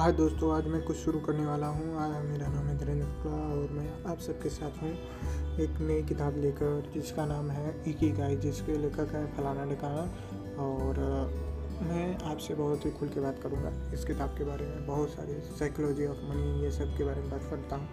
आज दोस्तों, आज मैं कुछ शुरू करने वाला हूँ। मेरा नाम है धीरेन्द्र शुक्ला और मैं आप सबके साथ हूँ एक नई किताब लेकर, जिसका नाम है इकी गाय जिसके लेखक है फलाना ढिकाना। और मैं आपसे बहुत ही खुल के बात करूँगा इस किताब के बारे में। बहुत सारी साइकोलॉजी ऑफ़ मनी ये सब के बारे में बात करता हूँ।